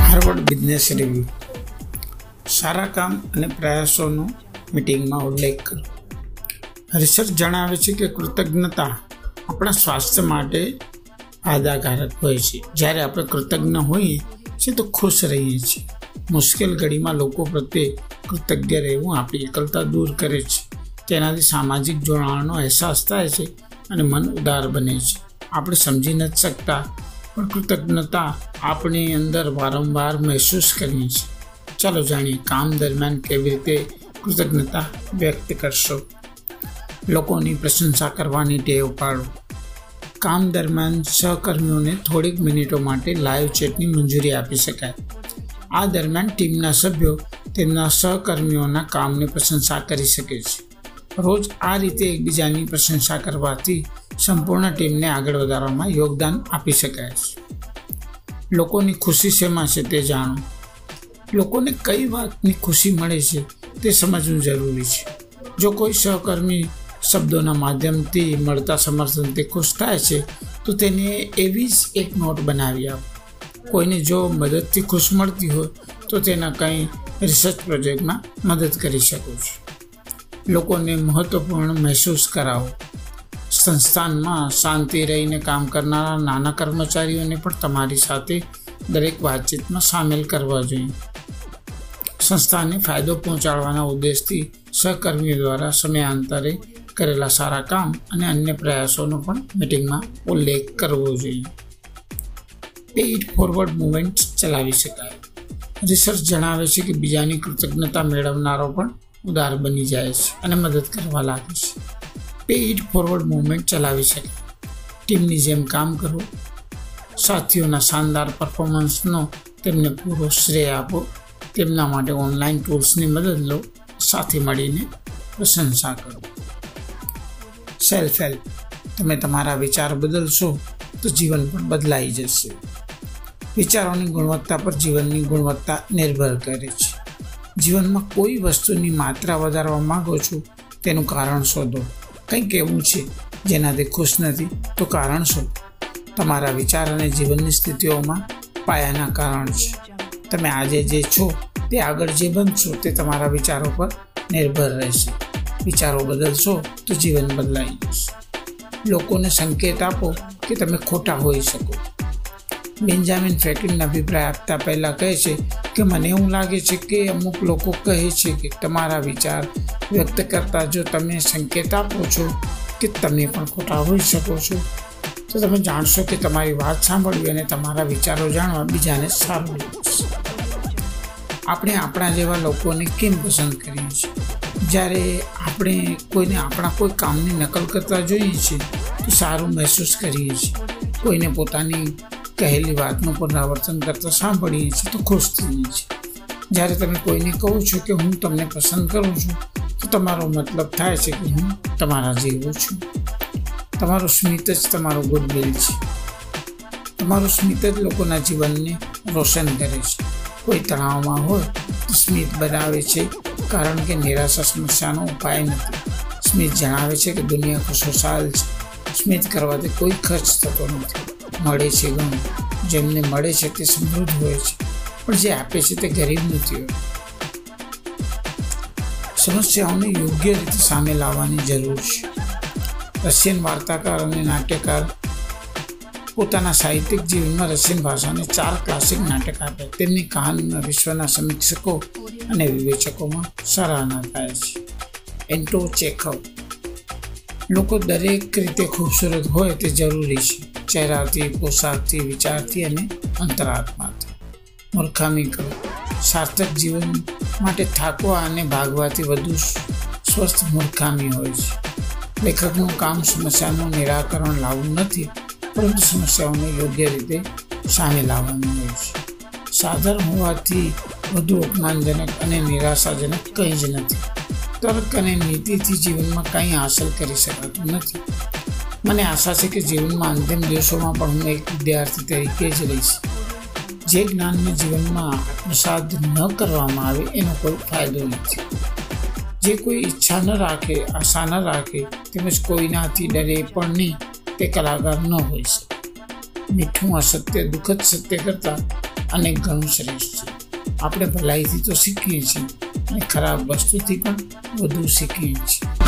Harvard Business Review સારા કામ અને પ્રયાસોનો મિટિંગમાં ઉલ્લેખ કરો. રિસર્ચ જણાવે છે કે કૃતજ્ઞતા આપણા સ્વાસ્થ્ય માટે ફાયદાકારક હોય છે. જ્યારે આપણે કૃતજ્ઞ હોઈએ છીએ તો ખુશ રહીએ છીએ. મુશ્કેલ ઘડીમાં લોકો પ્રત્યે કૃતજ્ઞ રહેવું આપણી એકલતા દૂર કરે છે. તેનાથી સામાજિક જોડાણનો અહેસાસ થાય છે અને મન ઉદાર બને છે. આપણે સમજી નથી શકતા પણ કૃતજ્ઞતા આપણી અંદર વારંવાર મહેસૂસ કરીએ છીએ. ચાલો જાણીએ કામ દરમિયાન કેવી રીતે કૃતજ્ઞતા વ્યક્ત કરશો. લોકોની પ્રશંસા કરવાની ટેવ પાડો. કામ દરમિયાન સહકર્મીઓને થોડીક મિનિટો માટે લાઈવ ચેટની મંજૂરી આપી શકાય. આ દરમિયાન ટીમના સભ્યો તેમના સહકર્મીઓના કામની પ્રશંસા કરી શકે છે. રોજ આ રીતે એકબીજાની પ્રશંસા કરવાથી સંપૂર્ણ ટીમને આગળ વધારવામાં યોગદાન આપી શકાય છે. લોકોની ખુશી શેમાં છે તે જાણો. લોકોને કઈ વાતની ખુશી મળે છે તે સમજવું જરૂરી છે. જો કોઈ સહકર્મી શબ્દોના માધ્યમથી મળતા સમર્થનથી ખુશ થાય છે, તો તેને એવી જ એક નોટ બનાવી આપો. કોઈને જો મદદથી ખુશ મળતી હોય, તો તેના કંઈ રિસર્ચ પ્રોજેક્ટમાં મદદ કરી શકો છો. લોકોને મહત્વપૂર્ણ મહેસૂસ કરાવો. સંસ્થાનમાં શાંતિ રહીને કામ કરનારા નાના કર્મચારીઓને પણ તમારી સાથે દરેક વાતચીતમાં સામેલ કરવા જોઈએ. સંસ્થાને ફાયદો પહોંચાડવાના ઉદ્દેશથી સહકર્મીઓ દ્વારા સમયાંતરે કરેલા સારા કામ અને અન્ય પ્રયાસોનો પણ મિટિંગમાં ઉલ્લેખ કરવો જોઈએ. પેઇડ ફોરવર્ડ મુવમેન્ટ ચલાવી શકાય. રિસર્ચ જણાવે છે કે બીજાની કૃતજ્ઞતા મેળવનારો પણ ઉદાર બની જાય છે અને મદદ કરવા લાગે છે. પેઇડ ફોરવર્ડ મુવમેન્ટ ચલાવી શકે ટીમની જેમ કામ કરવું. સાથીઓના શાનદાર પરફોર્મન્સનો તેમને પૂરો શ્રેય આપો. તેમના માટે ઓનલાઈન ટૂલ્સની મદદ લો. સાથે મળીને પ્રશંસા કરો. સેલ્ફ હેલ્પ તમે તમારા વિચાર બદલશો તો જીવન પણ બદલાઈ જશે. વિચારોની ગુણવત્તા પર જીવનની ગુણવત્તા નિર્ભર કરે છે. જીવનમાં કોઈ વસ્તુની માત્રા વધારવા માંગો છો તેનું કારણ શોધો. કંઈક એવું છે જેનાથી ખુશ નથી, તો કારણ શું? તમારા વિચાર અને જીવનની સ્થિતિઓમાં પાયાના કારણ છે. તમે આજે જે છો, તે આગળ જે બનશો, તે તમારા વિચારો પર નિર્ભર રહેશે. વિચારો બદલશો, તો જીવન બદલાઈ જશે. લોકોને સંકેત આપો કે તમે ખોટા હોઈ શકો. બેન્જામિન ફ્રેકલિન અભિપ્રાય આપતા પહેલાં કહે છે કે મને એવું લાગે છે કે અમુક લોકો કહે છે કે તમારા વિચાર વ્યક્ત કરતા જો તમે સંકેત આપો છો કે તમે પણ ખોટા હોઈ શકો છો. તો તમે જાણશો કે તમારી વાત સાંભળવી અને તમારા વિચારો જાણવા બીજાને સારું લાગશે આપણે આપણા જેવા લોકોને કેમ પસંદ કરીએ છીએ? જ્યારે આપણે કોઈને આપણા કોઈ કામની નકલ કરતા જોઈએ છીએ, તો સારું મહેસૂસ કરીએ છીએ. કોઈને પોતાની કહેલી વાતનું પુનરાવર્તન કરતાં સાંભળીએ છીએ તો ખુશ થઈએ છીએ. જ્યારે તમે કોઈને કહો છો કે હું તમને પસંદ કરું છું, તો તમારો મતલબ થાય છે કે હું તમારા જેવો છું. તમારું સ્મિત જ તમારું ગુડવિલ છે. તમારું સ્મિત જ લોકોના જીવનને રોશન કરે છે. કોઈ તણાવમાં હોય તો સ્મિત બનાવે છે, કારણ કે નિરાશા સમસ્યાનો ઉપાય નથી. સ્મિત જણાવે છે કે દુનિયા ખુશોશાલ છે. સ્મિત કરવાથી કોઈ ખર્ચ થતો નથી. મળે છે ઘણું જેમને મળે છે તે સમૃદ્ધ હોય છે. પણ જે આપે છે તે ગરીબ નથી હોય. સમસ્યાઓને યોગ્ય રીતે સામે લાવવાની જરૂર છે. રશિયન વાર્તાકાર અને નાટ્યકાર પોતાના સાહિત્યિક જીવનમાં રશિયન ભાષાને ચાર ક્લાસિક નાટક આપે. તેમની કહાનીમાં વિશ્વના સમીક્ષકો અને વિવેચકોમાં સરાહના થાય છે. એન્ટો ચેકઅપ લોકો દરેક રીતે ખૂબસૂરત હોય તે જરૂરી છે. ચહેરાથી, પોશાકથી, વિચારથી અને અંતરાત્માથી. મૂર્ખામી કરો. સાર્થક જીવન માટે થાકવા અને ભાગવાથી વધુ સ્વસ્થ મૂર્ખામી હોય છે. લેખકનું કામ સમસ્યાનું નિરાકરણ લાવવું નથી, પરંતુ સમસ્યાઓને યોગ્ય રીતે સામે લાવવાનું હોય છે. સાધન હોવાથી વધુ અપમાનજનક અને નિરાશાજનક કંઈ જ નથી. તર્ક અને નીતિથી જીવનમાં કંઈ હાંસલ કરી શકાતું નથી. મને આશા છે કે જીવનમાં અંતિમ દિવસોમાં પણ હું એક વિદ્યાર્થી તરીકે જ રહીશ. જે જ્ઞાનને જીવનમાં પ્રસાદ ન કરવામાં આવે એનો કોઈ ફાયદો નથી. જે કોઈ ઈચ્છા ન રાખે, આશા ન રાખે, તેમજ કોઈનાથી ડરે પણ નહીં, તે કલાકાર ન હોઈ શકે. મીઠું, અસત્ય દુઃખદ સત્ય કરતાં અનેક ઘણું શ્રેષ્ઠ છે. આપણે ભલાઈથી તો શીખીએ છીએ અને ખરાબ વસ્તુથી પણ વધુ શીખીએ છીએ.